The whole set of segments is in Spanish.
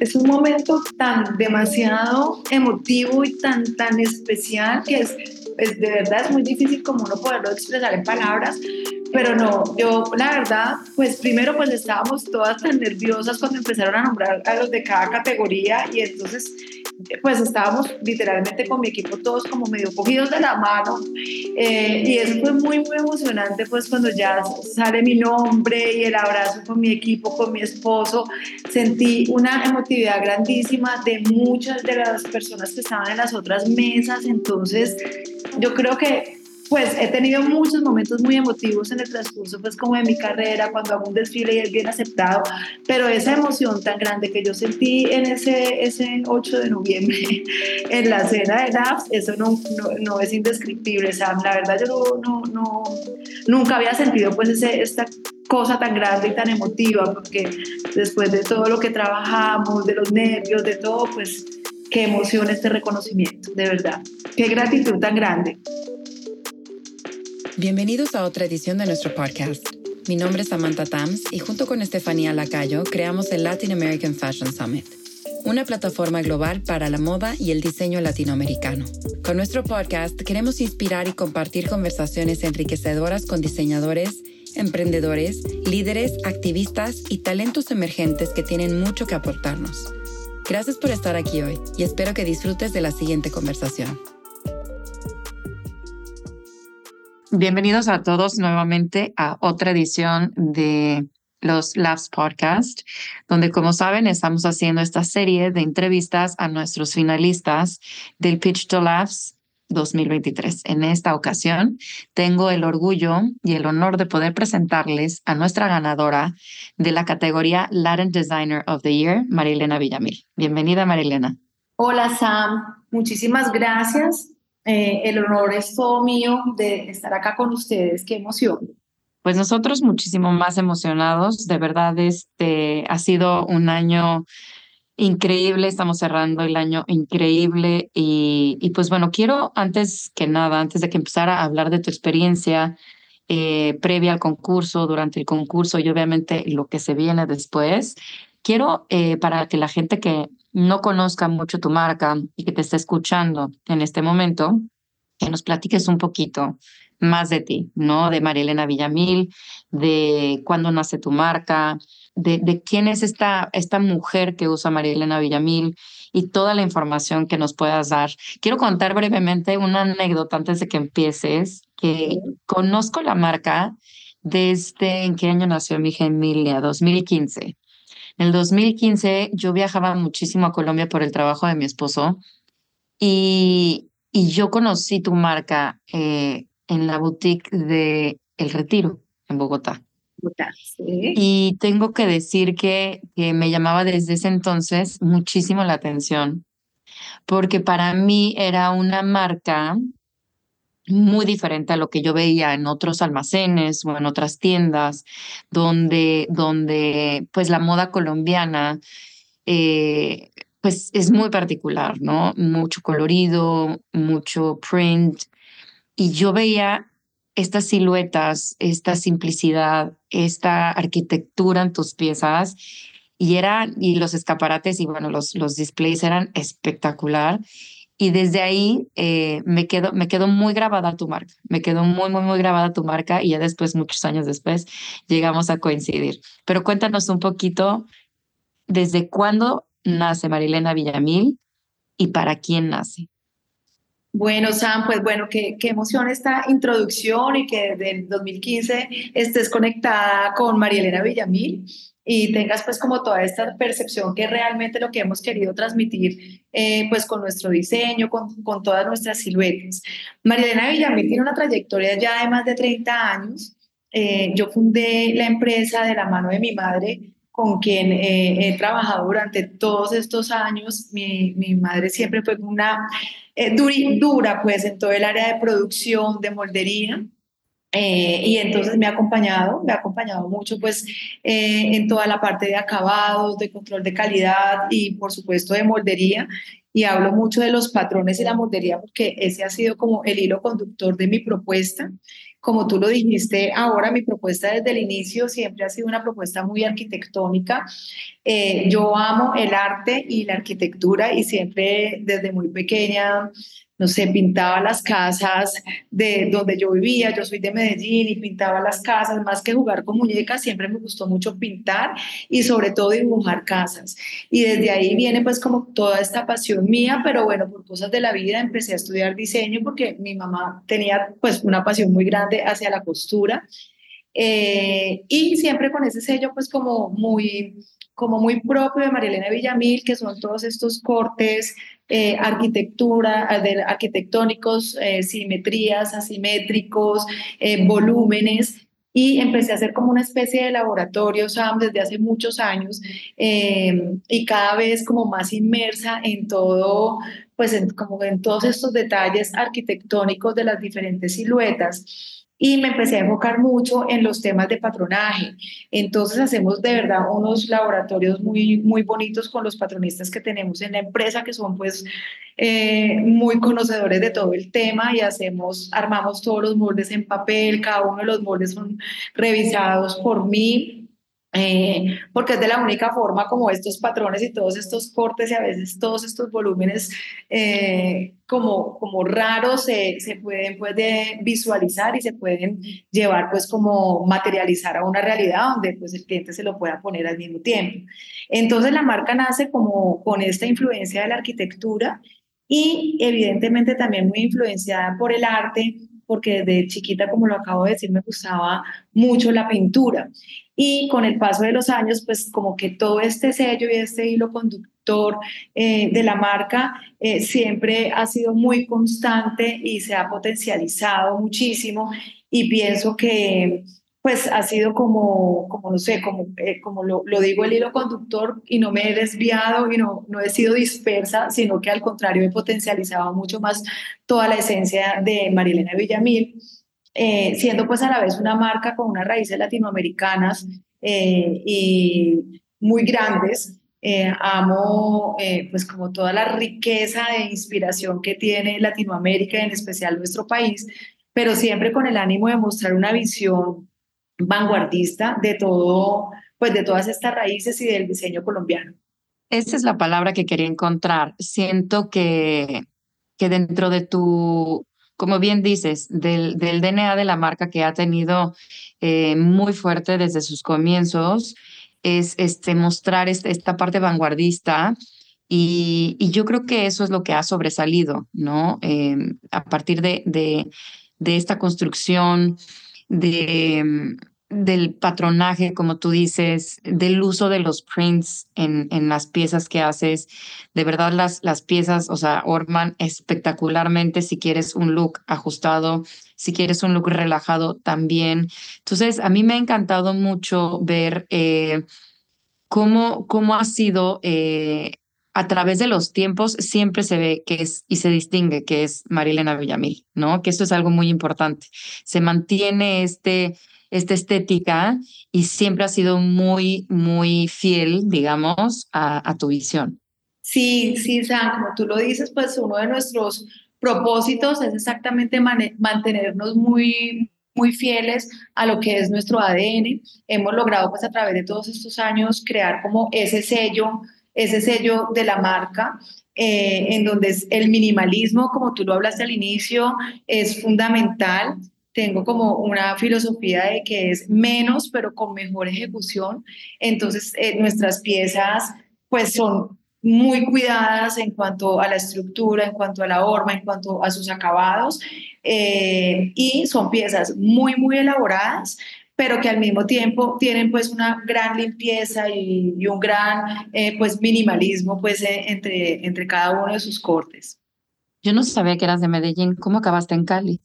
es un momento tan demasiado emotivo y tan, tan especial que es, es de verdad es muy difícil como uno poderlo expresar en palabras, pero no, yo la verdad, pues primero pues estábamos todas tan nerviosas cuando empezaron a nombrar a los de cada categoría y entonces pues estábamos literalmente con mi equipo todos como medio cogidos de la mano eh, y eso fue muy muy emocionante pues cuando ya sale mi nombre y el abrazo con mi equipo, con mi esposo, sentí una emotividad grandísima de muchas de las personas que estaban en las otras mesas, entonces yo creo que pues he tenido muchos momentos muy emotivos en el transcurso, pues como de mi carrera, cuando hago un desfile y es bien aceptado, pero esa emoción tan grande que yo sentí en ese, ese 8 de noviembre en la cena de NAPS, eso no, no, es indescriptible, Sam. La verdad yo no, no, nunca había sentido pues ese, esta cosa tan grande y tan emotiva, porque después de todo lo que trabajamos, de los nervios, de todo, pues qué emoción este reconocimiento, de verdad. Qué gratitud tan grande. Bienvenidos a otra edición de nuestro podcast. Mi nombre es Samantha Tams y junto con Estefanía Lacayo creamos el Latin American Fashion Summit, una plataforma global para la moda y el diseño latinoamericano. Con nuestro podcast queremos inspirar y compartir conversaciones enriquecedoras con diseñadores, emprendedores, líderes, activistas y talentos emergentes que tienen mucho que aportarnos. Gracias por estar aquí hoy y espero que disfrutes de la siguiente conversación. Bienvenidos a todos nuevamente a otra edición de los Labs Podcast, donde como saben estamos haciendo esta serie de entrevistas a nuestros finalistas del Pitch to Labs 2023. En esta ocasión tengo el orgullo y el honor de poder presentarles a nuestra ganadora de la categoría Latin Designer of the Year, Marilena Villamil. Bienvenida, Marilena. Hola, Sam. Muchísimas gracias eh, el honor es todo mío de estar acá con ustedes. Qué emoción. Pues nosotros muchísimo más emocionados. De verdad, este ha sido un año increíble. Estamos cerrando el año increíble. Y, y pues bueno, quiero antes que nada, antes de que empezara a hablar de tu experiencia eh, previa al concurso, durante el concurso y obviamente lo que se viene después, quiero eh, para que la gente que no conozca mucho tu marca y que te esté escuchando en este momento, que nos platiques un poquito más de ti, ¿no? De Marilena Villamil, de cuándo nace tu marca, de, quién es esta, esta mujer que usa Marilena Villamil y toda la información que nos puedas dar. Quiero contar brevemente una anécdota antes de que empieces, que conozco la marca desde en qué año nació mi hija Emilia, 2015. En el 2015 yo viajaba muchísimo a Colombia por el trabajo de mi esposo y, y yo conocí tu marca eh, en la boutique de El Retiro en Bogotá. Y tengo que decir que, que me llamaba desde ese entonces muchísimo la atención, porque para mí era una marca muy diferente a lo que yo veía en otros almacenes o en otras tiendas, donde, donde pues la moda colombiana eh, pues es muy particular, ¿no? Mucho colorido, mucho print. Y yo veía estas siluetas, esta simplicidad, esta arquitectura en tus piezas y eran y los escaparates y bueno, los, los displays eran espectacular y desde ahí eh, me, quedo, me quedó muy grabada tu marca, me quedó muy, muy, muy grabada tu marca y ya después, muchos años después, llegamos a coincidir. Pero cuéntanos un poquito desde cuándo nace Marilena Villamil y para quién nace. Bueno, Sam, pues bueno, qué, qué emoción esta introducción y que desde el 2015 estés conectada con Marilena Villamil y tengas pues como toda esta percepción que realmente lo que hemos querido transmitir eh, pues con nuestro diseño, con, con todas nuestras siluetas. Marilena Villamil tiene una trayectoria ya de más de 30 años. Eh, yo fundé la empresa de la mano de mi madre con quien eh, he trabajado durante todos estos años. Mi, mi madre siempre fue una dura pues en todo el área de producción, de moldería. Eh, y entonces me ha acompañado, me ha acompañado mucho pues eh, en toda la parte de acabados, de control de calidad y por supuesto de moldería. y hablo mucho de los patrones y la moldería porque ese ha sido como el hilo conductor de mi propuesta. Como tú lo dijiste ahora, mi propuesta desde el inicio siempre ha sido una propuesta muy arquitectónica. Eh, yo amo el arte y la arquitectura y siempre desde muy pequeña no sé, pintaba las casas de donde yo vivía, yo soy de Medellín y pintaba las casas, más que jugar con muñecas, siempre me gustó mucho pintar y sobre todo dibujar casas. Y desde ahí viene pues como toda esta pasión mía, pero bueno, por cosas de la vida empecé a estudiar diseño porque mi mamá tenía pues una pasión muy grande hacia la costura. Eh, y siempre con ese sello pues como muy como muy propio de Marilena Villamil, que son todos estos cortes eh, arquitectura, eh, arquitectónicos, eh, simetrías, asimétricos, volúmenes, y empecé a hacer como una especie de laboratorio, Sam, desde hace muchos años, y cada vez como más inmersa en todo, pues como en todos estos detalles arquitectónicos de las diferentes siluetas y me empecé a enfocar mucho en los temas de patronaje. Entonces hacemos de verdad unos laboratorios muy, muy bonitos con los patronistas que tenemos en la empresa, que son pues eh, muy conocedores de todo el tema y hacemos, armamos todos los moldes en papel, cada uno de los moldes son revisados por mí eh, porque es de la única forma como estos patrones y todos estos cortes y a veces todos estos volúmenes eh, como, como raros se, se pueden puede visualizar y se pueden llevar pues como materializar a una realidad donde pues el cliente se lo pueda poner al mismo tiempo. Entonces la marca nace como con esta influencia de la arquitectura y evidentemente también muy influenciada por el arte, porque desde chiquita, como lo acabo de decir, me gustaba mucho la pintura. Y con el paso de los años, pues como que todo este sello y este hilo conductor eh, de la marca eh, siempre ha sido muy constante y se ha potencializado muchísimo. Y pienso que pues ha sido como, como no sé, como, eh, como lo, lo, digo el hilo conductor y no me he desviado y no, no he sido dispersa, sino que al contrario he potencializado mucho más toda la esencia de Marilena Villamil. Eh, siendo pues a la vez una marca con unas raíces latinoamericanas eh, y muy grandes. Eh, amo pues como toda la riqueza de inspiración que tiene Latinoamérica en especial nuestro país, pero siempre con el ánimo de mostrar una visión vanguardista de todo, pues de todas estas raíces y del diseño colombiano. Esa es la palabra que quería encontrar. Siento que, que dentro de tu como bien dices, del, del DNA de la marca que ha tenido eh, muy fuerte desde sus comienzos, es este, mostrar este, esta parte vanguardista y, y, yo creo que eso es lo que ha sobresalido, ¿no? Em, a partir de, de, de, esta construcción de del patronaje, como tú dices, del uso de los prints en, en las piezas que haces. De verdad, las, las piezas, o sea, orman espectacularmente si quieres un look ajustado, si quieres un look relajado también. Entonces, a mí me ha encantado mucho ver eh, cómo, cómo ha sido eh, a través de los tiempos siempre se ve que es y se distingue que es Marilena Villamil, ¿no? Que esto es algo muy importante. Se mantiene este esta estética y siempre ha sido muy, muy fiel, digamos, a, tu visión. Sí, sí, Sam, como tú lo dices, pues uno de nuestros propósitos es exactamente mantenernos muy, muy fieles a lo que es nuestro ADN. Hemos logrado pues a través de todos estos años crear como ese sello, ese sello de la marca, eh, en donde el minimalismo, como tú lo hablaste al inicio, es fundamental tengo como una filosofía de que es menos, pero con mejor ejecución. Entonces, eh, nuestras piezas pues son muy cuidadas en cuanto a la estructura, en cuanto a la horma, en cuanto a sus acabados, eh, y son piezas muy, muy elaboradas, pero que al mismo tiempo tienen pues una gran limpieza y, un gran eh, pues minimalismo pues entre, entre cada uno de sus cortes. Yo no sabía que eras de Medellín, ¿cómo acabaste en Cali?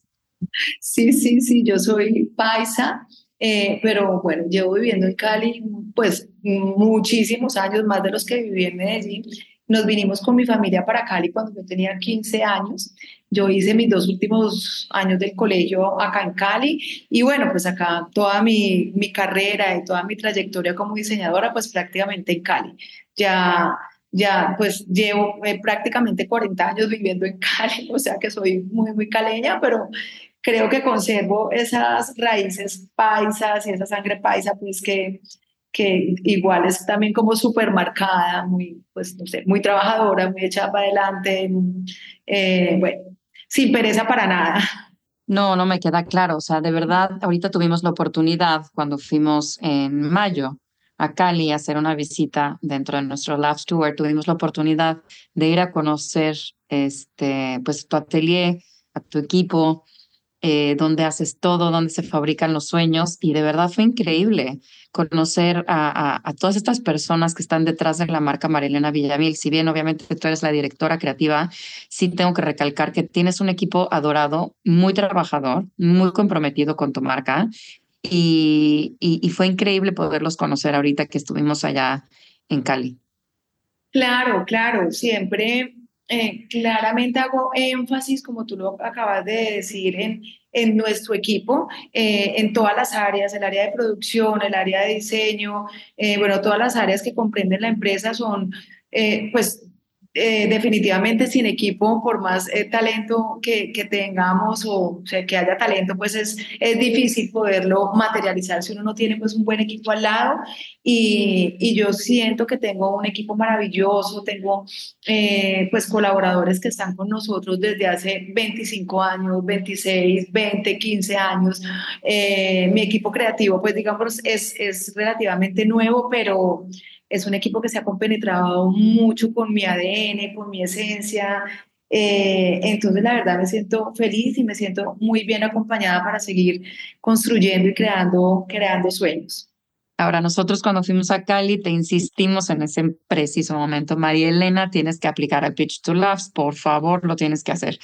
Sí, sí, sí, yo soy paisa, eh, pero bueno, llevo viviendo en Cali pues muchísimos años, más de los que viví en Medellín. Nos vinimos con mi familia para Cali cuando yo tenía 15 años. Yo hice mis dos últimos años del colegio acá en Cali y bueno, pues acá toda mi, mi carrera y toda mi trayectoria como diseñadora pues prácticamente en Cali. Ya ya pues llevo eh, prácticamente 40 años viviendo en Cali, o sea que soy muy, muy caleña, pero creo que conservo esas raíces paisas y esa sangre paisa, pues que, que igual es también como súper marcada, muy, pues no sé, muy trabajadora, muy echada para adelante, eh, bueno, sin pereza para nada. No, no me queda claro. O sea, de verdad, ahorita tuvimos la oportunidad cuando fuimos en mayo a Cali a hacer una visita dentro de nuestro Love Tour. Tuvimos la oportunidad de ir a conocer este, pues, tu atelier, a tu equipo, eh, donde haces todo, donde se fabrican los sueños y de verdad fue increíble conocer a, todas estas personas que están detrás de la marca Marilena Villamil. Si bien obviamente tú eres la directora creativa, sí tengo que recalcar que tienes un equipo adorado, muy trabajador, muy comprometido con tu marca y, y, y fue increíble poderlos conocer ahorita que estuvimos allá en Cali. Claro, claro, siempre eh, claramente hago énfasis, como tú lo acabas de decir, en, nuestro equipo, eh, en todas las áreas, el área de producción, el área de diseño, eh, bueno, todas las áreas que comprenden la empresa son, pues, eh, definitivamente sin equipo, por más eh, talento que, que, tengamos o, sea, que haya talento, pues es, es difícil poderlo materializar si uno no tiene pues un buen equipo al lado. Y, y yo siento que tengo un equipo maravilloso, tengo eh, pues colaboradores que están con nosotros desde hace 25 años, 26, 20, 15 años. mi equipo creativo, pues digamos, es, es relativamente nuevo, pero es un equipo que se ha compenetrado mucho con mi ADN, con mi esencia. Eh, entonces, la verdad, me siento feliz y me siento muy bien acompañada para seguir construyendo y creando, creando sueños. Ahora, nosotros cuando fuimos a Cali te insistimos en ese preciso momento, María Elena, tienes que aplicar el Pitch to Laughs, por favor, lo tienes que hacer.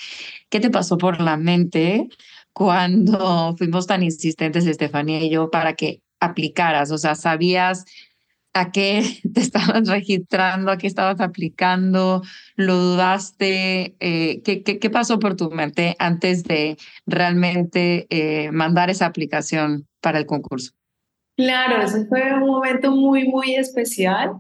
¿Qué te pasó por la mente cuando fuimos tan insistentes, Estefanía y yo, para que aplicaras? O sea, ¿sabías a qué te estabas registrando, a qué estabas aplicando, lo dudaste, eh, ¿qué, qué, pasó por tu mente antes de realmente eh, mandar esa aplicación para el concurso? Claro, ese fue un momento muy, muy especial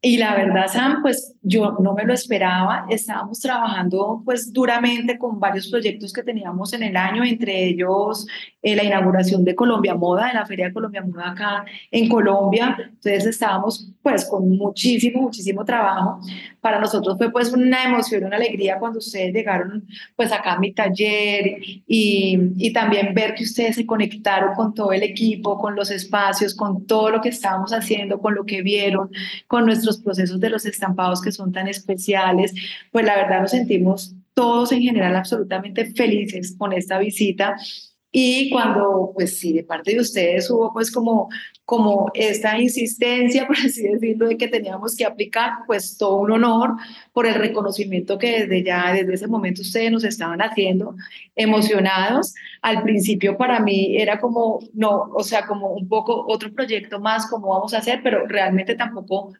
y la verdad, Sam, pues yo no me lo esperaba. Estábamos trabajando pues duramente con varios proyectos que teníamos en el año, entre ellos eh, la inauguración de Colombia Moda, de la Feria de Colombia Moda acá en Colombia. Entonces estábamos pues con muchísimo, muchísimo trabajo. Para nosotros fue pues una emoción, una alegría cuando ustedes llegaron pues acá a mi taller y, y también ver que ustedes se conectaron con todo el equipo, con los espacios, con todo lo que estábamos haciendo, con lo que vieron, con nuestros procesos de los estampados que son tan especiales. Pues la verdad nos sentimos todos en general absolutamente felices con esta visita y cuando, pues sí, de parte de ustedes hubo pues como, como esta insistencia, por así decirlo, de que teníamos que aplicar, pues todo un honor por el reconocimiento que desde ya, desde ese momento ustedes nos estaban haciendo, emocionados. Al principio para mí era como, no, o sea, como un poco otro proyecto más, como vamos a hacer, pero realmente tampoco,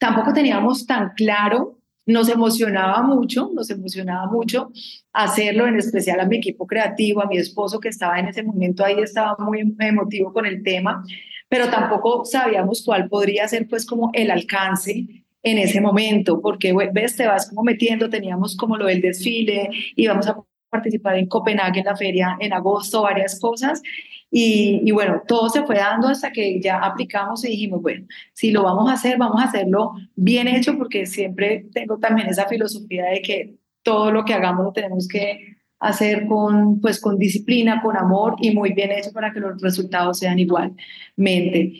tampoco teníamos tan claro nos emocionaba mucho, nos emocionaba mucho hacerlo, en especial a mi equipo creativo, a mi esposo que estaba en ese momento ahí, estaba muy emotivo con el tema, pero tampoco sabíamos cuál podría ser pues como el alcance en ese momento, porque ves, te vas como metiendo, teníamos como lo del desfile, íbamos a participar en Copenhague en la feria en agosto, varias cosas, y, y, bueno, todo se fue dando hasta que ya aplicamos y dijimos, bueno, si lo vamos a hacer, vamos a hacerlo bien hecho, porque siempre tengo también esa filosofía de que todo lo que hagamos lo tenemos que hacer con, pues, con disciplina, con amor y muy bien hecho para que los resultados sean igualmente.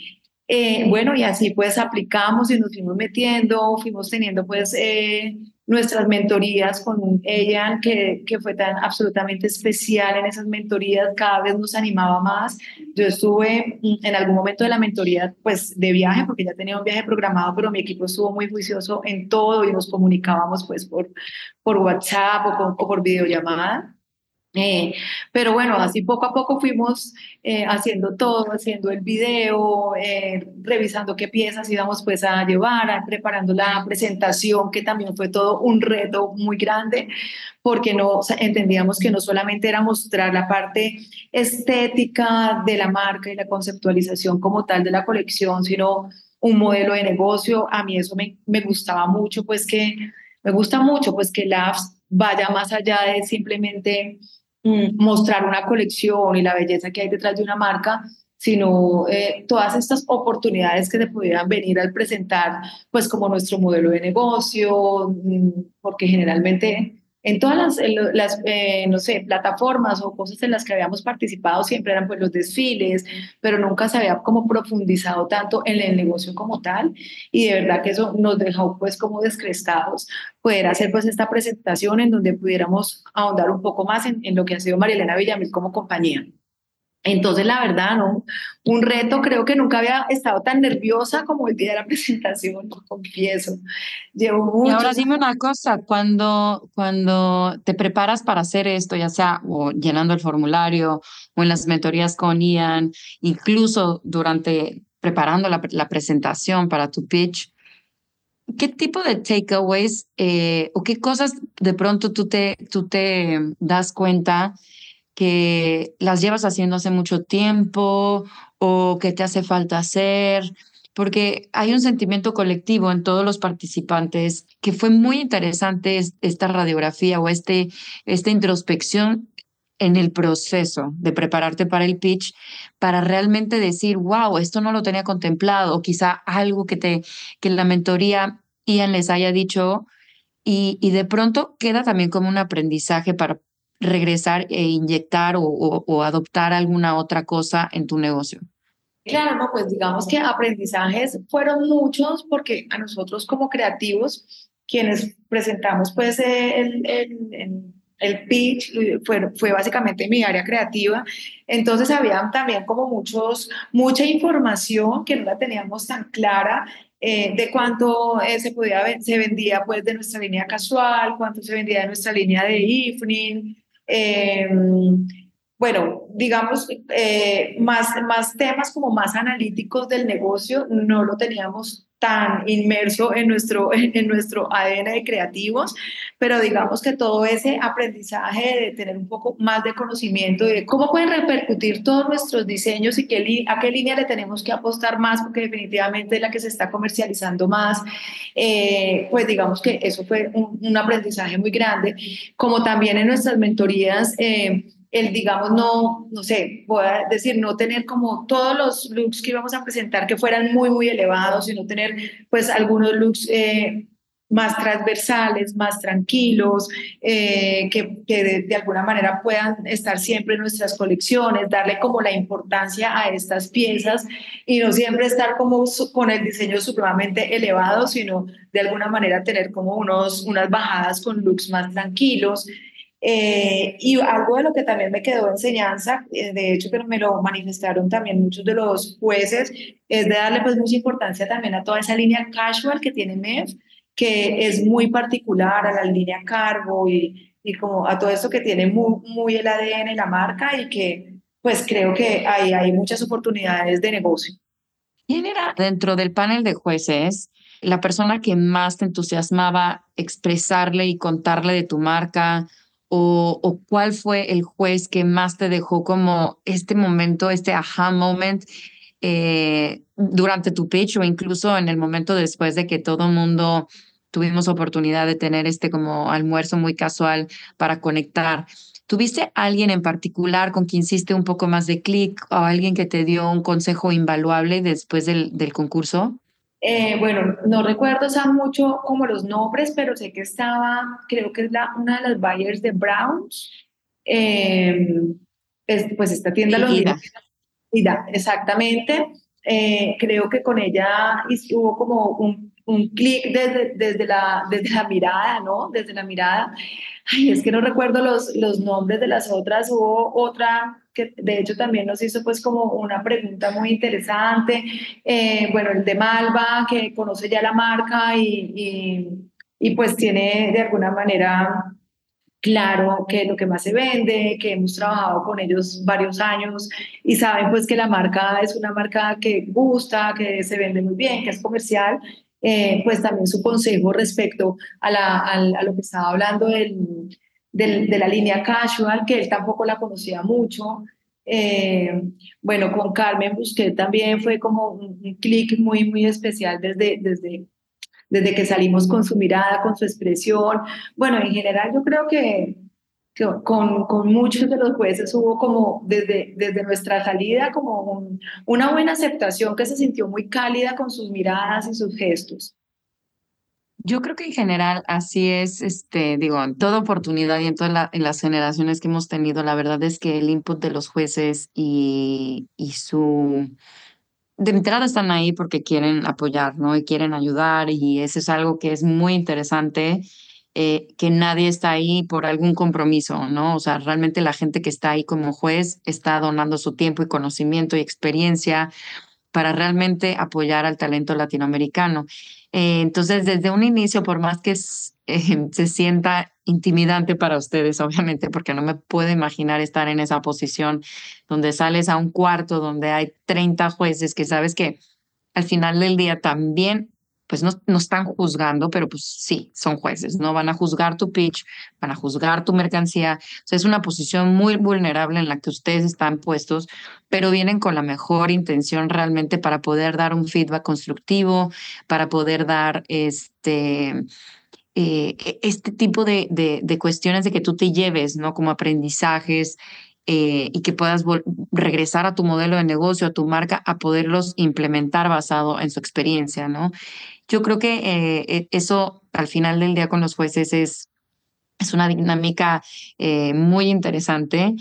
Eh, bueno, y así pues aplicamos y nos fuimos metiendo, fuimos teniendo pues eh, nuestras mentorías con ella, que, que fue tan absolutamente especial en esas mentorías, cada vez nos animaba más. Yo estuve en algún momento de la mentoría, pues de viaje, porque ya tenía un viaje programado, pero mi equipo estuvo muy juicioso en todo y nos comunicábamos pues por, por WhatsApp o, o por videollamada. Eh, pero bueno, así poco a poco fuimos eh, haciendo todo, haciendo el video, eh, revisando qué piezas íbamos pues a llevar, preparando la presentación, que también fue todo un reto muy grande, porque no entendíamos que no solamente era mostrar la parte estética de la marca y la conceptualización como tal de la colección, sino un modelo de negocio. A mí eso me, me gustaba mucho, pues que me gusta mucho, pues que Labs vaya más allá de simplemente mostrar una colección y la belleza que hay detrás de una marca, sino eh, todas estas oportunidades que se pudieran venir al presentar, pues como nuestro modelo de negocio, mm, porque generalmente en todas las, las eh, no sé, plataformas o cosas en las que habíamos participado siempre eran pues los desfiles, pero nunca se había como profundizado tanto en el negocio como tal y de verdad que eso nos dejó pues como descrestados poder hacer pues esta presentación en donde pudiéramos ahondar un poco más en, en lo que ha sido Marilena Villamil como compañía. Entonces, la verdad, ¿no? Un reto, creo que nunca había estado tan nerviosa como el día de la presentación, confieso. Llevo mucho. Y ahora dime una cosa, cuando, cuando te preparas para hacer esto, ya sea o llenando el formulario o en las mentorías con Ian, incluso durante preparando la, la presentación para tu pitch, ¿qué tipo de takeaways eh, o qué cosas de pronto tú te, tú te das cuenta? Que las llevas haciendo hace mucho tiempo o que te hace falta hacer, porque hay un sentimiento colectivo en todos los participantes que fue muy interesante esta radiografía o este, esta introspección en el proceso de prepararte para el pitch, para realmente decir, wow, esto no lo tenía contemplado, o quizá algo que, te, que la mentoría Ian les haya dicho, y, y de pronto queda también como un aprendizaje para regresar e inyectar o, o, adoptar alguna otra cosa en tu negocio? Claro, no, pues digamos que aprendizajes fueron muchos porque a nosotros como creativos, quienes presentamos pues el, el, el pitch fue, fue básicamente mi área creativa, entonces había también como muchos, mucha información que no la teníamos tan clara eh, de cuánto eh, se, podía, se vendía pues de nuestra línea casual, cuánto se vendía de nuestra línea de evening, eh, bueno, digamos, eh, más, más temas como más analíticos del negocio, no lo teníamos tan inmerso en nuestro, en nuestro ADN de creativos, pero digamos que todo ese aprendizaje de tener un poco más de conocimiento de cómo pueden repercutir todos nuestros diseños y qué, a qué línea le tenemos que apostar más, porque definitivamente es la que se está comercializando más, eh, pues digamos que eso fue un, un, aprendizaje muy grande, como también en nuestras mentorías. Eh, el, digamos, no, no sé, voy a decir, no tener como todos los looks que íbamos a presentar que fueran muy, muy elevados, sino tener pues algunos looks eh, más transversales, más tranquilos, eh, que, que de, alguna manera puedan estar siempre en nuestras colecciones, darle como la importancia a estas piezas y no siempre estar como con el diseño supremamente elevado, sino de alguna manera tener como unos, unas bajadas con looks más tranquilos. Eh, y algo de lo que también me quedó enseñanza, eh, de hecho que me lo manifestaron también muchos de los jueces, es de darle pues mucha importancia también a toda esa línea casual que tiene MEF, que es muy particular a la línea cargo y, y como a todo esto que tiene muy, muy el ADN la marca y que pues creo que ahí hay muchas oportunidades de negocio. ¿Quién era dentro del panel de jueces la persona que más te entusiasmaba expresarle y contarle de tu marca o, cuál fue el juez que más te dejó como este momento, este aha moment eh, durante tu pitch o incluso en el momento después de que todo mundo tuvimos oportunidad de tener este como almuerzo muy casual para conectar. ¿Tuviste alguien en particular con quien hiciste un poco más de clic o alguien que te dio un consejo invaluable después del concurso? Eh, bueno, no recuerdo mucho como los nombres, pero sé que estaba, creo que es la, una de las buyers de Browns. Eh, pues esta tienda lo Ida, exactamente. Eh, creo que con ella hubo como un, un clic desde, desde, la, desde la mirada, ¿no? Desde la mirada. Ay, es que no recuerdo los, los nombres de las otras. Hubo otra que de hecho también nos hizo pues como una pregunta muy interesante. Eh, bueno, el de Malva, que conoce ya la marca y, y, y pues tiene de alguna manera claro que es lo que más se vende, que hemos trabajado con ellos varios años y saben pues que la marca es una marca que gusta, que se vende muy bien, que es comercial, eh, pues también su consejo respecto a, la, a, lo que estaba hablando del, del, de la línea casual, que él tampoco la conocía mucho. Eh, bueno, con Carmen Busquet también fue como un clic muy, muy especial desde, desde, desde que salimos con su mirada, con su expresión. Bueno, en general yo creo que, con, con, muchos de los jueces hubo como desde, desde nuestra salida como una buena aceptación que se sintió muy cálida con sus miradas y sus gestos. Yo creo que en general así es, este, digo, en toda oportunidad y en todas en las generaciones que hemos tenido, la verdad es que el input de los jueces y, y su de entrada están ahí porque quieren apoyar, ¿no? Y quieren ayudar y eso es algo que es muy interesante, eh, que nadie está ahí por algún compromiso, ¿no? O sea, realmente la gente que está ahí como juez está donando su tiempo y conocimiento y experiencia para realmente apoyar al talento latinoamericano. Eh, entonces, desde un inicio, por más que eh, se sienta intimidante para ustedes, obviamente, porque no me puedo imaginar estar en esa posición donde sales a un cuarto donde hay 30 jueces que sabes que al final del día también pues no, no están juzgando, pero pues sí, son jueces, ¿no? Van a juzgar tu pitch, van a juzgar tu mercancía. O sea, es una posición muy vulnerable en la que ustedes están puestos, pero vienen con la mejor intención realmente para poder dar un feedback constructivo, para poder dar este... Eh, este tipo de, de, de, cuestiones de que tú te lleves, ¿no? Como aprendizajes eh, y que puedas regresar a tu modelo de negocio, a tu marca, a poderlos implementar basado en su experiencia, ¿no? Yo creo que eh, eso al final del día con los jueces es, es una dinámica eh, muy interesante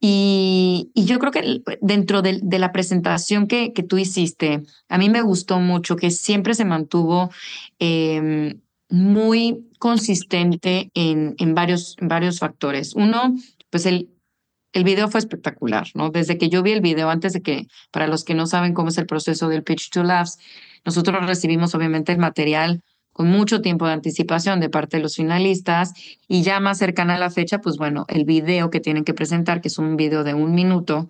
y, y, yo creo que dentro de, la presentación que, que, tú hiciste, a mí me gustó mucho que siempre se mantuvo em, muy consistente en, en, varios, varios factores. Uno, pues el, el video fue espectacular, ¿no? Desde que yo vi el video, antes de que, para los que no saben cómo es el proceso del Pitch to Laughs, nosotros recibimos obviamente el material con mucho tiempo de anticipación de parte de los finalistas y ya más cercana a la fecha, pues bueno, el video que tienen que presentar, que es un video de un minuto,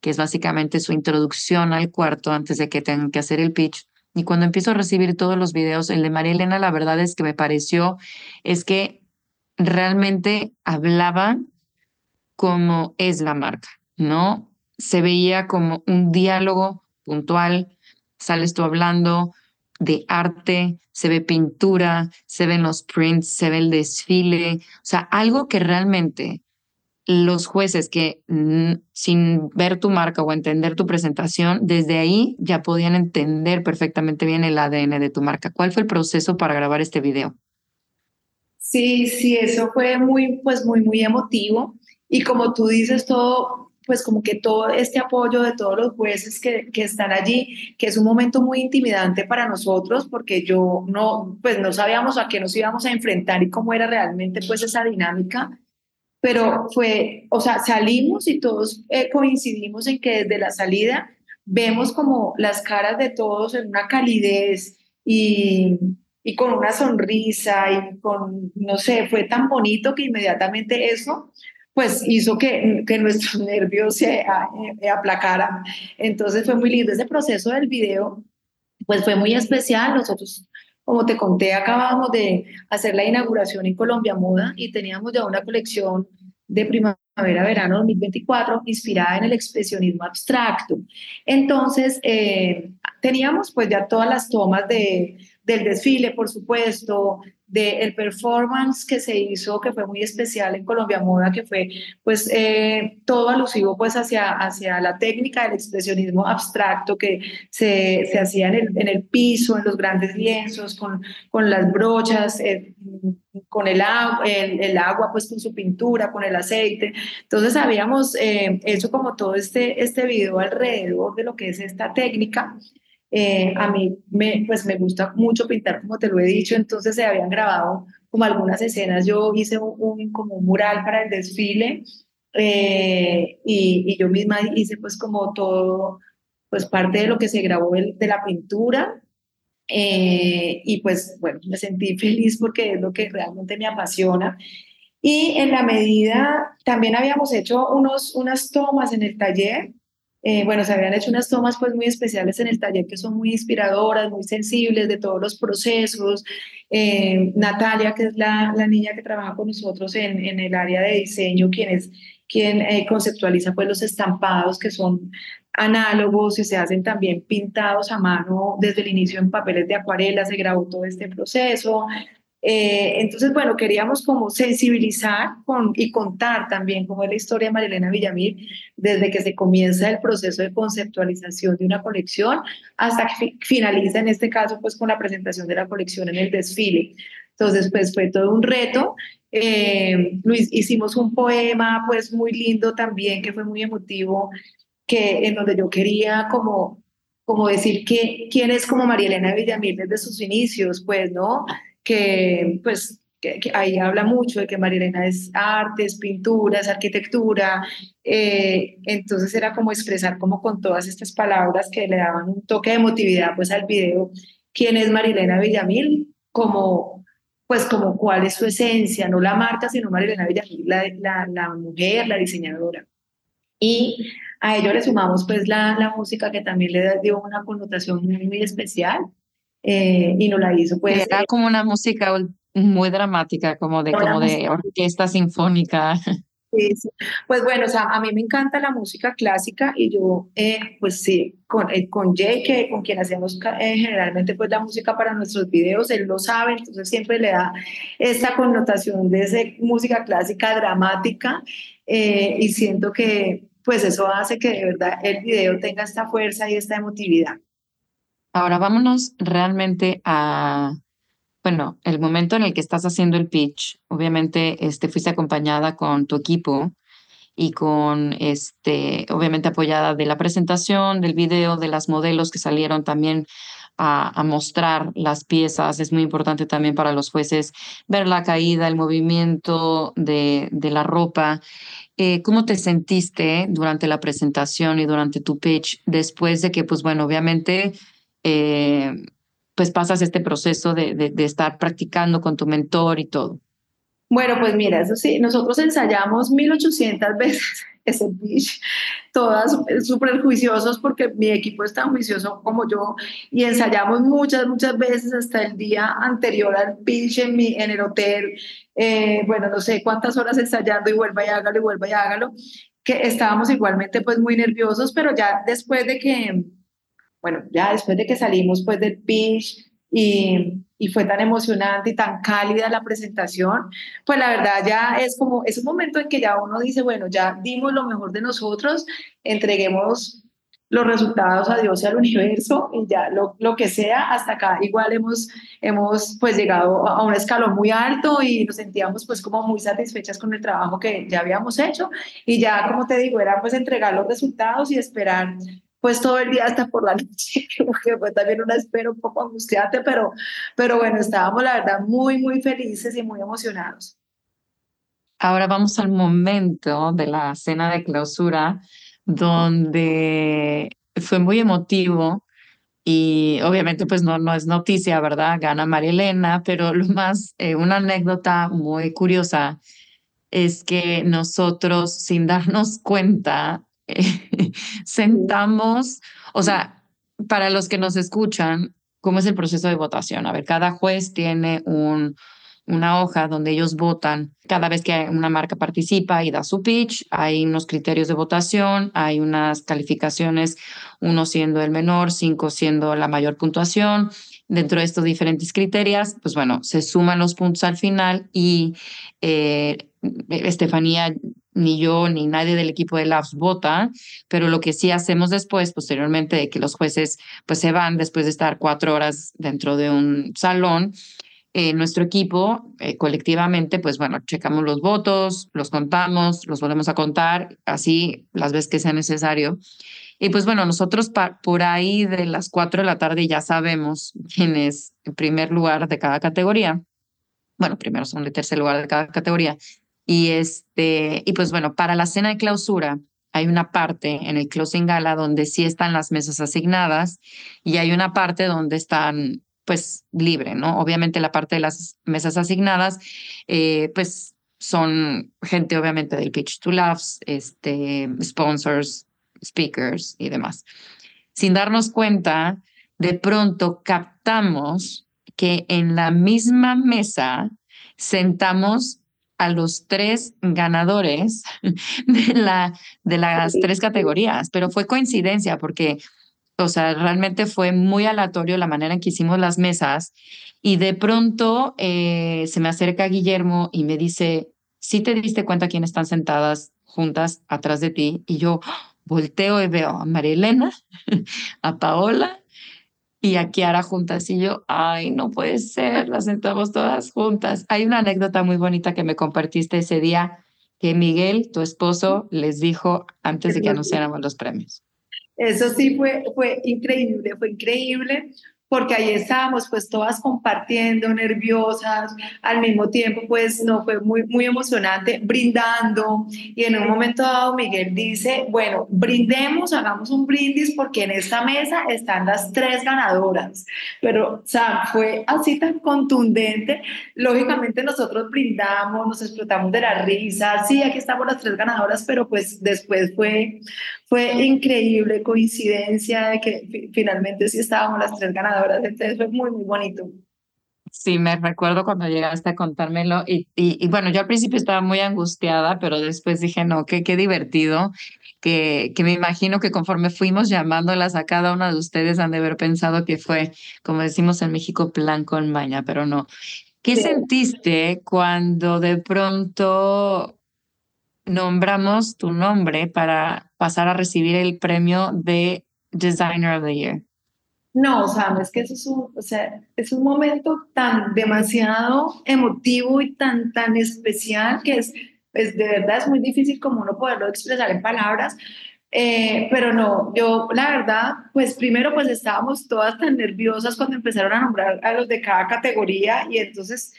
que es básicamente su introducción al cuarto antes de que tengan que hacer el pitch. Y cuando empiezo a recibir todos los videos, el de María Elena, la verdad es que me pareció, es que realmente hablaban como es la marca, ¿no? Se veía como un diálogo puntual, sales tú hablando de arte, se ve pintura, se ven los prints, se ve el desfile, o sea, algo que realmente los jueces que sin ver tu marca o entender tu presentación, desde ahí ya podían entender perfectamente bien el ADN de tu marca. ¿Cuál fue el proceso para grabar este video? Sí, sí, eso fue muy, pues muy, muy emotivo. Y como tú dices, todo, pues como que todo este apoyo de todos los jueces que, que están allí, que es un momento muy intimidante para nosotros, porque yo no, pues no sabíamos a qué nos íbamos a enfrentar y cómo era realmente pues esa dinámica. Pero fue, o sea, salimos y todos eh, coincidimos en que desde la salida vemos como las caras de todos en una calidez y, y con una sonrisa y con, no sé, fue tan bonito que inmediatamente eso pues hizo que, que nuestros nervios se eh, aplacaran. Entonces fue muy lindo. Ese proceso del video, pues fue muy especial. Nosotros, como te conté, acabamos de hacer la inauguración en Colombia Moda y teníamos ya una colección de primavera-verano 2024 inspirada en el expresionismo abstracto. Entonces, eh, teníamos pues ya todas las tomas de, del desfile, por supuesto, del performance que se hizo, que fue muy especial en Colombia Moda, que fue pues eh, todo alusivo pues hacia, hacia la técnica del expresionismo abstracto que se, se hacía en el, en el, piso, en los grandes lienzos, con, con las brochas, eh, con el, el, el, agua pues con su pintura, con el aceite. Entonces habíamos eh, hecho como todo este, este video alrededor de lo que es esta técnica eh, a mí me, pues me gusta mucho pintar, como te lo he dicho, entonces se habían grabado como algunas escenas. Yo hice un, como un mural para el desfile eh, y, y, yo misma hice pues como todo, pues parte de lo que se grabó de, de la pintura. Eh, y pues bueno, me sentí feliz porque es lo que realmente me apasiona. Y en la medida, también habíamos hecho unos, unas tomas en el taller eh, bueno, se habían hecho unas tomas pues muy especiales en el taller que son muy inspiradoras, muy sensibles de todos los procesos. Eh, Natalia, que es la, niña que trabaja con nosotros en, el área de diseño, quien es eh, conceptualiza pues los estampados que son análogos y se hacen también pintados a mano desde el inicio en papeles de acuarela, se grabó todo este proceso. Eh, entonces, bueno, queríamos como sensibilizar con, y contar también cómo es la historia de Marilena Villamil desde que se comienza el proceso de conceptualización de una colección hasta que finaliza en este caso pues con la presentación de la colección en el desfile. Entonces, pues fue todo un reto. Eh, Luis, hicimos un poema pues muy lindo también que fue muy emotivo, que en donde yo quería como como decir que quién es como María Elena Villamil desde sus inicios, pues, ¿no? Que pues que, ahí habla mucho de que Marilena es arte, es pintura, es arquitectura, eh, entonces era como expresar como con todas estas palabras que le daban un toque de emotividad pues al video, quién es Marilena Villamil, como pues como cuál es su esencia, no la marca, sino Marilena Villamil, la, la, la mujer, la diseñadora. Y a ello le sumamos pues la, la música que también le dio una connotación muy, muy especial. Eh, y no la hizo. Pues, Era como una música muy dramática, como de, como de orquesta sinfónica. Sí, Pues bueno, o sea, a mí me encanta la música clásica y yo, eh, pues sí, con, eh, con Jay, que con quien hacemos generalmente pues la música para nuestros videos, él lo sabe, entonces siempre le da esta connotación de esa música clásica dramática y siento que pues eso hace que de verdad el video tenga esta fuerza y esta emotividad. Ahora vámonos realmente a, bueno, el momento en el que estás haciendo el pitch. Obviamente, este, fuiste acompañada con tu equipo y con, este, obviamente apoyada de la presentación, del video, de las modelos que salieron también a, mostrar las piezas. Es muy importante también para los jueces ver la caída, el movimiento de, de la ropa. Eh, ¿Cómo te sentiste durante la presentación y durante tu pitch después de que, pues bueno, obviamente eh, pues pasas este proceso de, de, estar practicando con tu mentor y todo? Bueno, pues mira, eso sí, nosotros ensayamos 1800 veces ese pitch, todas súper juiciosos porque mi equipo es tan juicioso como yo y ensayamos muchas, muchas veces hasta el día anterior al pitch en, mi, en el hotel, eh, bueno, no sé cuántas horas ensayando y vuelva y hágalo y vuelva y hágalo, que estábamos igualmente pues muy nerviosos, pero ya después de que bueno, ya después de que salimos pues del pitch y, fue tan emocionante y tan cálida la presentación, pues la verdad ya es como, es un momento en que ya uno dice, bueno, ya dimos lo mejor de nosotros, entreguemos los resultados a Dios y al universo y ya lo, lo que sea, hasta acá igual hemos, hemos pues llegado a un escalón muy alto y nos sentíamos pues como muy satisfechas con el trabajo que ya habíamos hecho y ya como te digo, era pues entregar los resultados y esperar pues todo el día hasta por la noche, que fue también una espera un poco angustiante, pero, pero bueno, estábamos la verdad muy, muy felices y muy emocionados. Ahora vamos al momento de la cena de clausura, donde fue muy emotivo y obviamente pues no, no es noticia, ¿verdad? Gana María Elena, pero lo más, eh, una anécdota muy curiosa es que nosotros sin darnos cuenta sentamos, o sea, para los que nos escuchan, ¿cómo es el proceso de votación? A ver, cada juez tiene un, una hoja donde ellos votan cada vez que una marca participa y da su pitch. Hay unos criterios de votación, hay unas calificaciones, uno siendo el menor, cinco siendo la mayor puntuación. Dentro de estos diferentes criterios, pues bueno, se suman los puntos al final y eh, Estefanía ni yo ni nadie del equipo de Labs vota, pero lo que sí hacemos después, posteriormente de que los jueces pues se van después de estar cuatro horas dentro de un salón, eh, nuestro equipo eh, colectivamente, pues bueno, checamos los votos, los contamos, los volvemos a contar, así las veces que sea necesario. Y pues bueno, nosotros por ahí de las cuatro de la tarde ya sabemos quién es el primer lugar de cada categoría. Bueno, primero, segundo y tercer lugar de cada categoría. Y, este, y pues bueno, para la cena de clausura hay una parte en el closing gala donde sí están las mesas asignadas y hay una parte donde están pues libre, ¿no? Obviamente la parte de las mesas asignadas, eh, pues son gente obviamente del Pitch to Laughs, este, sponsors, speakers y demás. Sin darnos cuenta, de pronto captamos que en la misma mesa sentamos a los tres ganadores de, la, de las tres categorías, pero fue coincidencia porque, o sea, realmente fue muy aleatorio la manera en que hicimos las mesas y de pronto eh, se me acerca Guillermo y me dice, ¿sí te diste cuenta quién están sentadas juntas atrás de ti? Y yo volteo y veo a María Elena, a Paola y a Kiara juntas y yo, ay, no puede ser, las sentamos todas juntas. Hay una anécdota muy bonita que me compartiste ese día que Miguel, tu esposo, les dijo antes de que anunciáramos los premios. Eso sí fue, fue increíble, fue increíble porque ahí estábamos pues todas compartiendo, nerviosas, al mismo tiempo pues no fue muy, muy emocionante, brindando. Y en un momento dado Miguel dice, bueno, brindemos, hagamos un brindis porque en esta mesa están las tres ganadoras, pero o sea, fue así tan contundente, lógicamente nosotros brindamos, nos explotamos de la risa, sí, aquí estamos las tres ganadoras, pero pues después fue, fue increíble coincidencia de que finalmente sí estábamos las tres ganadoras entonces fue muy, muy bonito. Sí, me recuerdo cuando llegaste a contármelo y, y, bueno, yo al principio estaba muy angustiada, pero después dije, no, qué, qué divertido, que, que me imagino que conforme fuimos llamándolas a cada una de ustedes han de haber pensado que fue, como decimos en México, plan con maña, pero no. ¿Qué sentiste cuando de pronto nombramos tu nombre para pasar a recibir el premio de Designer of the Year? No, sabes que eso es un, o sea, es un momento tan demasiado emotivo y tan, tan especial que es, es de verdad es muy difícil como uno poderlo expresar en palabras. Eh, pero no, yo la verdad, pues primero pues estábamos todas tan nerviosas cuando empezaron a nombrar a los de cada categoría y entonces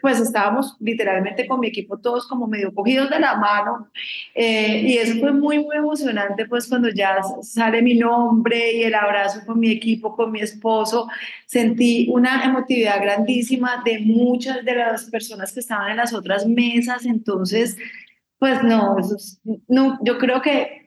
pues estábamos literalmente con mi equipo todos como medio cogidos de la mano eh, y eso fue muy, muy emocionante pues cuando ya sale mi nombre y el abrazo con mi equipo, con mi esposo, sentí una emotividad grandísima de muchas de las personas que estaban en las otras mesas, entonces pues no, yo creo que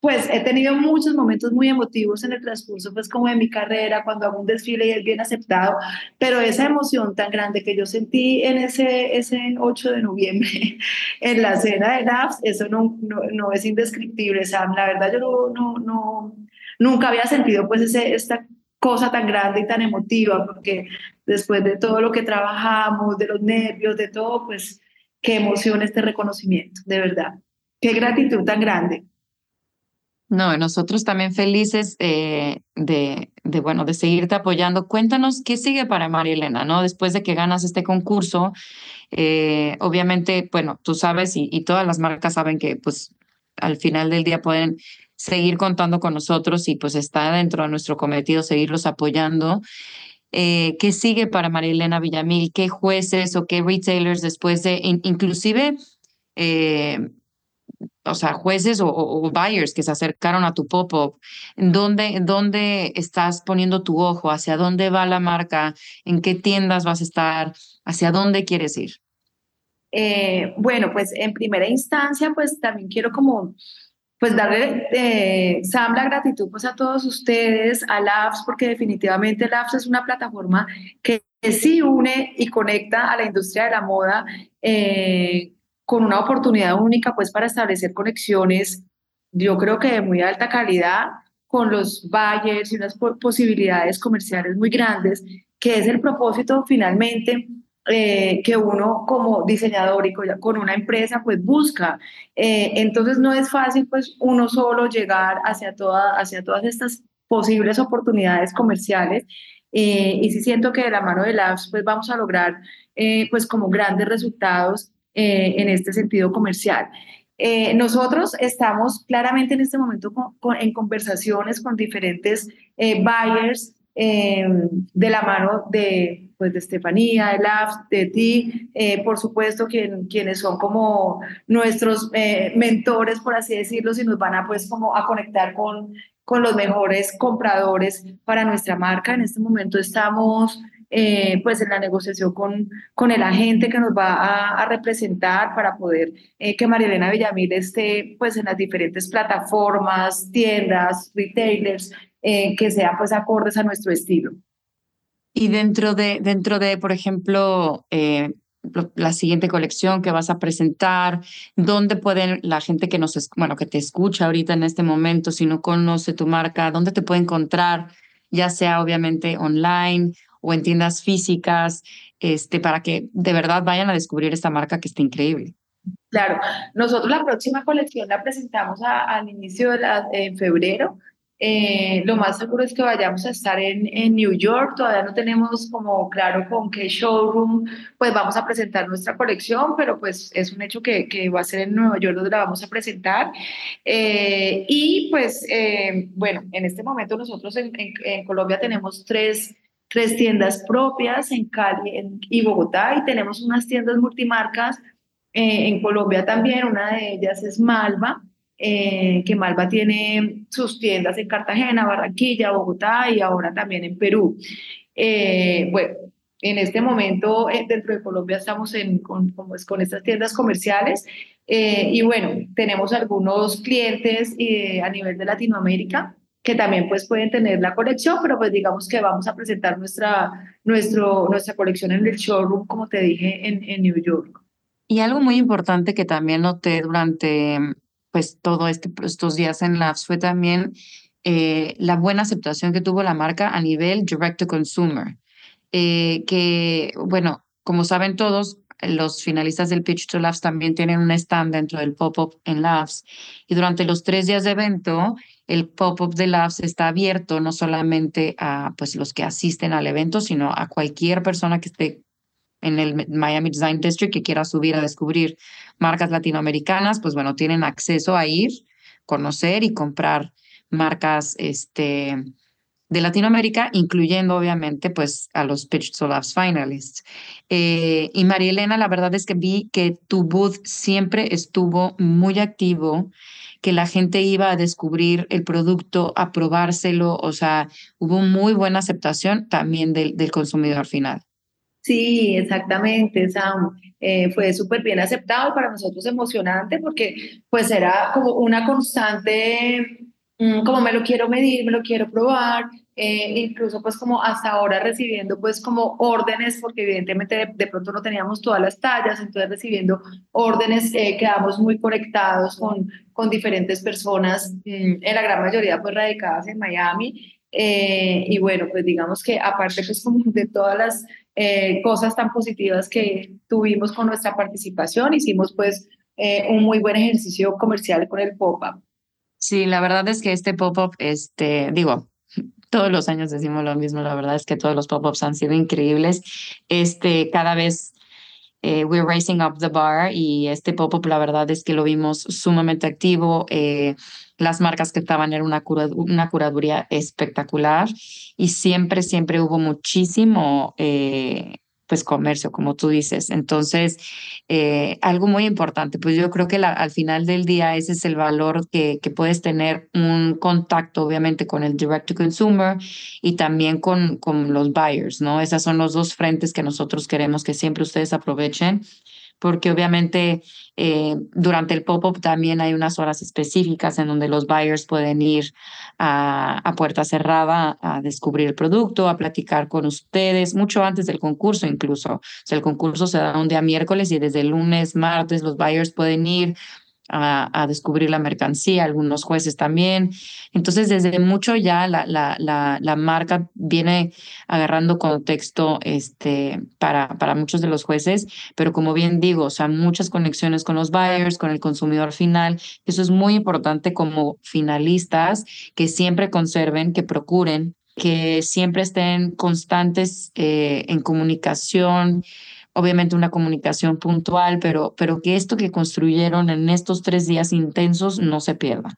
pues he tenido muchos momentos muy emotivos en el transcurso, pues como de mi carrera, cuando hago un desfile y es bien aceptado, pero esa emoción tan grande que yo sentí en ese, ese 8 de noviembre en la cena de NAFS, eso no, no, es indescriptible, Sam, la verdad yo no, no, no, nunca había sentido pues ese, esta cosa tan grande y tan emotiva, porque después de todo lo que trabajamos, de los nervios, de todo, pues qué emoción este reconocimiento, de verdad, qué gratitud tan grande. No, nosotros también felices de, de, bueno, de seguirte apoyando. Cuéntanos qué sigue para María Elena, ¿no? Después de que ganas este concurso, eh, obviamente, bueno, tú sabes y, y, todas las marcas saben que, pues, al final del día pueden seguir contando con nosotros y, pues, está dentro de nuestro cometido seguirlos apoyando. Eh, ¿Qué sigue para María Elena Villamil? ¿Qué jueces o qué retailers después de, inclusive, eh, o sea, jueces o, buyers que se acercaron a tu pop-up, ¿dónde, ¿dónde estás poniendo tu ojo? ¿Hacia dónde va la marca? ¿En qué tiendas vas a estar? ¿Hacia dónde quieres ir? Eh, bueno, pues en primera instancia, pues también quiero como, pues darle, eh, la gratitud pues a todos ustedes, a Labs, porque definitivamente Labs es una plataforma que sí une y conecta a la industria de la moda. Eh, con una oportunidad única pues para establecer conexiones, yo creo que de muy alta calidad con los buyers y unas posibilidades comerciales muy grandes, que es el propósito finalmente eh, que uno como diseñador y con una empresa pues busca. Eh, entonces no es fácil pues uno solo llegar hacia, toda, hacia todas estas posibles oportunidades comerciales eh, y sí siento que de la mano de Labs pues vamos a lograr pues como grandes resultados eh, en este sentido comercial. Eh, nosotros estamos claramente en este momento en conversaciones con diferentes eh, buyers de la mano de, pues, de Estefanía, de Labs, de ti, por supuesto, quien, quienes son como nuestros mentores, por así decirlo, y nos van a, pues, como a conectar con, con los mejores compradores para nuestra marca. En este momento estamos eh, pues en la negociación con, con el agente que nos va a, representar para poder eh, que María Elena Villamil esté pues en las diferentes plataformas, tiendas, retailers, eh, que sea pues acordes a nuestro estilo. Y dentro de, dentro de por ejemplo, la siguiente colección que vas a presentar, dónde pueden la gente que nos, bueno, que te escucha ahorita en este momento, si no conoce tu marca, dónde te puede encontrar, ya sea obviamente online o en tiendas físicas, este, para que de verdad vayan a descubrir esta marca que está increíble. Claro, nosotros la próxima colección la presentamos al inicio de la, en febrero eh, lo más seguro es que vayamos a estar en, en, New York, todavía no tenemos como claro con qué showroom pues vamos a presentar nuestra colección, pero pues es un hecho que, que va a ser en Nueva York donde la vamos a presentar. Eh, y pues eh, bueno, en este momento nosotros en, en, Colombia tenemos tres, tres tiendas propias en Cali y Bogotá y tenemos unas tiendas multimarcas en Colombia también, una de ellas es Malva eh, que Malva tiene sus tiendas en Cartagena, Barranquilla, Bogotá y ahora también en Perú. Eh, bueno, en este momento eh, dentro de Colombia estamos en, con, con estas tiendas comerciales y bueno, tenemos algunos clientes a nivel de Latinoamérica que también pues pueden tener la colección, pero pues digamos que vamos a presentar nuestra, nuestro, nuestra colección en el showroom, como te dije, en, en New York. Y algo muy importante que también noté durante pues todo este, estos días en Labs fue también eh, la buena aceptación que tuvo la marca a nivel direct to consumer. Eh, que, bueno, como saben todos, los finalistas del Pitch to Labs también tienen un stand dentro del pop-up en Labs. Y durante los tres días de evento, el pop-up de Labs está abierto no solamente a pues, los que asisten al evento, sino a cualquier persona que esté en el Miami Design District que quiera subir a descubrir marcas latinoamericanas, pues bueno, tienen acceso a ir, conocer y comprar marcas este, de Latinoamérica, incluyendo obviamente pues a los Pitch to Labs finalists. Eh, y María Elena, la verdad es que vi que tu booth siempre estuvo muy activo, que la gente iba a descubrir el producto, a probárselo, o sea, hubo muy buena aceptación también del, del consumidor final. Sí, exactamente, Sam. Eh, fue súper bien aceptado para nosotros emocionante porque pues era como una constante, como me lo quiero medir, me lo quiero probar, eh, incluso pues como hasta ahora recibiendo pues como órdenes, porque evidentemente de, pronto no teníamos todas las tallas, entonces recibiendo órdenes, eh, quedamos muy conectados con, con diferentes personas, mm, en la gran mayoría pues radicadas en Miami. y bueno, pues digamos que aparte pues como de todas las eh, cosas tan positivas que tuvimos con nuestra participación. Hicimos pues eh, un muy buen ejercicio comercial con el pop-up. Sí, la verdad es que este pop-up, este, digo, todos los años decimos lo mismo, la verdad es que todos los pop-ups han sido increíbles. Este, cada vez eh, we're raising up the bar y este pop-up la verdad es que lo vimos sumamente activo. Eh, las marcas que estaban eran una, una curaduría espectacular y siempre, siempre hubo muchísimo eh, pues comercio, como tú dices. Entonces, eh, algo muy importante, pues yo creo que al final del día ese es el valor que, puedes tener un contacto, obviamente, con el direct to consumer y también con, con los buyers, ¿no? Esas son los dos frentes que nosotros queremos que siempre ustedes aprovechen porque obviamente eh, durante el pop-up también hay unas horas específicas en donde los buyers pueden ir a, puerta cerrada a descubrir el producto, a platicar con ustedes, mucho antes del concurso incluso. El concurso se da un día miércoles y desde el lunes, martes, los buyers pueden ir a, descubrir la mercancía, algunos jueces también. Entonces, desde mucho ya la, la, la, marca viene agarrando contexto este, para, para muchos de los jueces, pero como bien digo, o sea, muchas conexiones con los buyers, con el consumidor final. Eso es muy importante como finalistas, que siempre conserven, que procuren que siempre estén constantes eh, en comunicación, obviamente una comunicación puntual, pero, pero que esto que construyeron en estos tres días intensos no se pierda.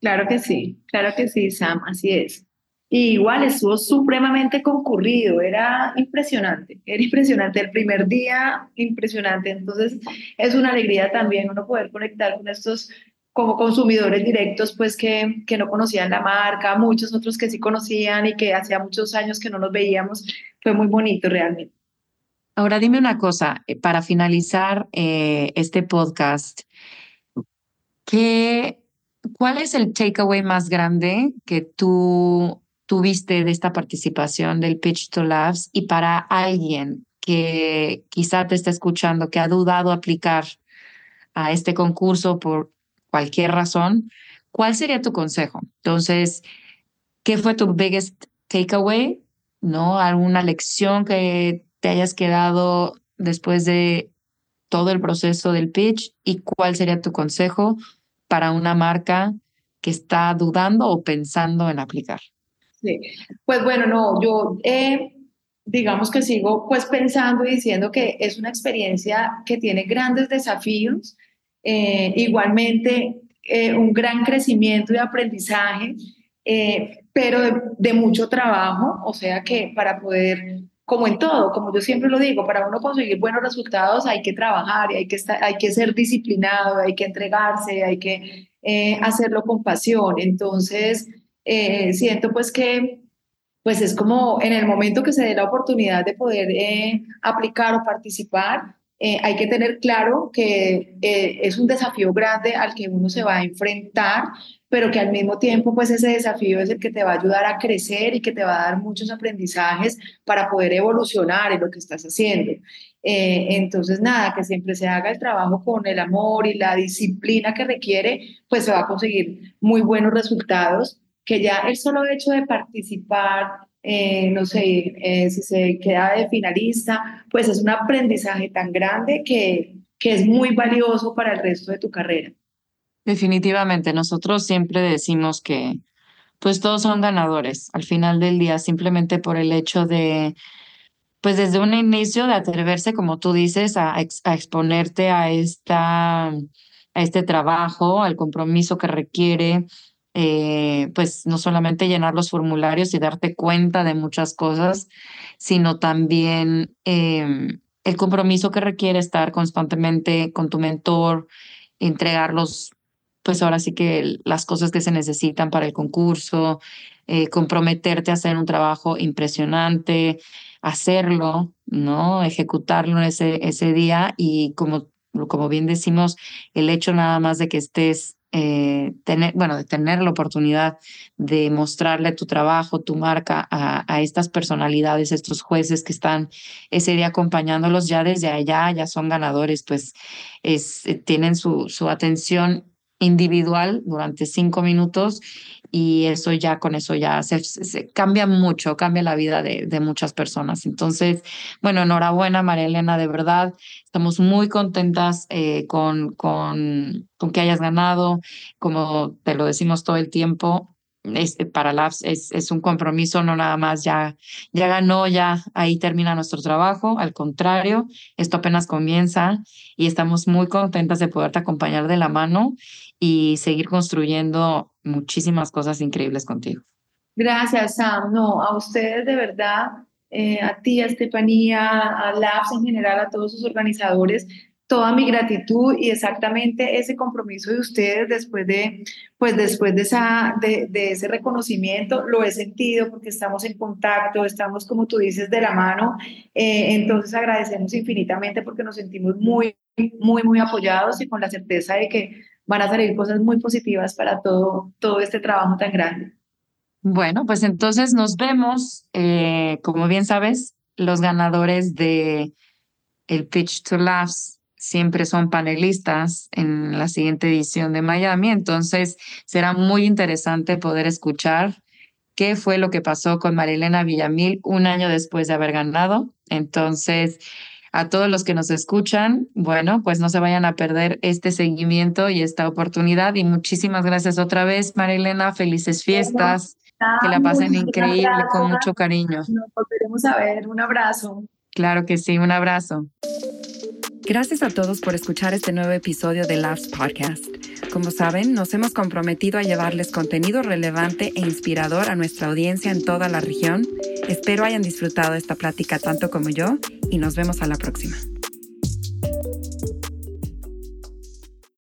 Claro que sí, claro que sí, Sam, así es. Y igual estuvo supremamente concurrido, era impresionante, era impresionante el primer día, impresionante. Entonces es una alegría también uno poder conectar con estos como consumidores directos, pues que, que no conocían la marca, muchos otros que sí conocían y que hacía muchos años que no nos veíamos. Fue muy bonito realmente. Ahora dime una cosa, eh, para finalizar eh, este podcast, ¿qué, ¿cuál es el takeaway más grande que tú tuviste de esta participación del Pitch to Labs y para alguien que quizá te está escuchando, que ha dudado aplicar a este concurso por cualquier razón, ¿cuál sería tu consejo? Entonces, ¿qué fue tu biggest takeaway? ¿No? ¿Alguna lección que te hayas quedado después de todo el proceso del pitch? ¿Y cuál sería tu consejo para una marca que está dudando o pensando en aplicar? Sí, pues bueno, no, yo eh, digamos que sigo pues pensando y diciendo que es una experiencia que tiene grandes desafíos, eh, igualmente eh, un gran crecimiento y aprendizaje, pero de, mucho trabajo, o sea que para poder, como en todo, como yo siempre lo digo, para uno conseguir buenos resultados hay que trabajar hay que, estar, hay que ser disciplinado, hay que entregarse, hay que hacerlo con pasión. Entonces, eh, siento pues que pues es como en el momento que se dé la oportunidad de poder eh, aplicar o participar, eh, hay que tener claro que es un desafío grande al que uno se va a enfrentar, pero que al mismo tiempo pues ese desafío es el que te va a ayudar a crecer y que te va a dar muchos aprendizajes para poder evolucionar en lo que estás haciendo. entonces, nada, que siempre se haga el trabajo con el amor y la disciplina que requiere, pues se va a conseguir muy buenos resultados que ya el solo hecho de participar, eh, no sé, eh, si se queda de finalista, pues es un aprendizaje tan grande que, que es muy valioso para el resto de tu carrera. Definitivamente, nosotros siempre decimos que pues todos son ganadores al final del día, simplemente por el hecho de, pues desde un inicio de atreverse, como tú dices, a, exponerte a, esta, a este trabajo, al compromiso que requiere, eh, pues no solamente llenar los formularios y darte cuenta de muchas cosas, sino también em, el compromiso que requiere estar constantemente con tu mentor, entregarlos, pues ahora sí que las cosas que se necesitan para el concurso, eh, comprometerte a hacer un trabajo impresionante, hacerlo, ¿no? Ejecutarlo ese, ese día y como, como bien decimos, el hecho nada más de que estés eh, tener, bueno, de tener la oportunidad de mostrarle tu trabajo, tu marca a, estas personalidades, estos jueces que están ese día acompañándolos ya desde allá, ya son ganadores, pues es, eh, tienen su, su atención individual durante cinco minutos y eso ya con eso ya se, cambia mucho, cambia la vida de, de, muchas personas. Entonces, bueno, enhorabuena María Elena, de verdad, estamos muy contentas eh, con, con, con que hayas ganado, como te lo decimos todo el tiempo, este, para Labs es, es, un compromiso, no nada más ya, ya ganó, ya ahí termina nuestro trabajo. Al contrario, esto apenas comienza y estamos muy contentas de poderte acompañar de la mano y seguir construyendo muchísimas cosas increíbles contigo. Gracias, Sam. No, a ustedes de verdad, eh, a ti, a Estefanía, a Labs en general, a todos sus organizadores, toda mi gratitud y exactamente ese compromiso de ustedes después de, pues después de, esa, de, de, ese reconocimiento, lo he sentido porque estamos en contacto, estamos, como tú dices, de la mano. Eh, entonces agradecemos infinitamente porque nos sentimos muy, muy, muy apoyados y con la certeza de que van a salir cosas muy positivas para todo, todo este trabajo tan grande. Bueno, pues entonces nos vemos, eh, como bien sabes, los ganadores de el Pitch to Laughs siempre son panelistas en la siguiente edición de Miami, entonces será muy interesante poder escuchar qué fue lo que pasó con Marilena Villamil un año después de haber ganado. Entonces, a todos los que nos escuchan, bueno, pues no se vayan a perder este seguimiento y esta oportunidad. Y muchísimas gracias otra vez, Marilena. Felices fiestas. Que la pasen increíble, con mucho cariño. Nos volveremos a ver. Un abrazo. Claro que sí, un abrazo. Gracias a todos por escuchar este nuevo episodio de Laughs Podcast. Como saben, nos hemos comprometido a llevarles contenido relevante e inspirador a nuestra audiencia en toda la región. Espero hayan disfrutado esta plática tanto como yo y nos vemos a la próxima.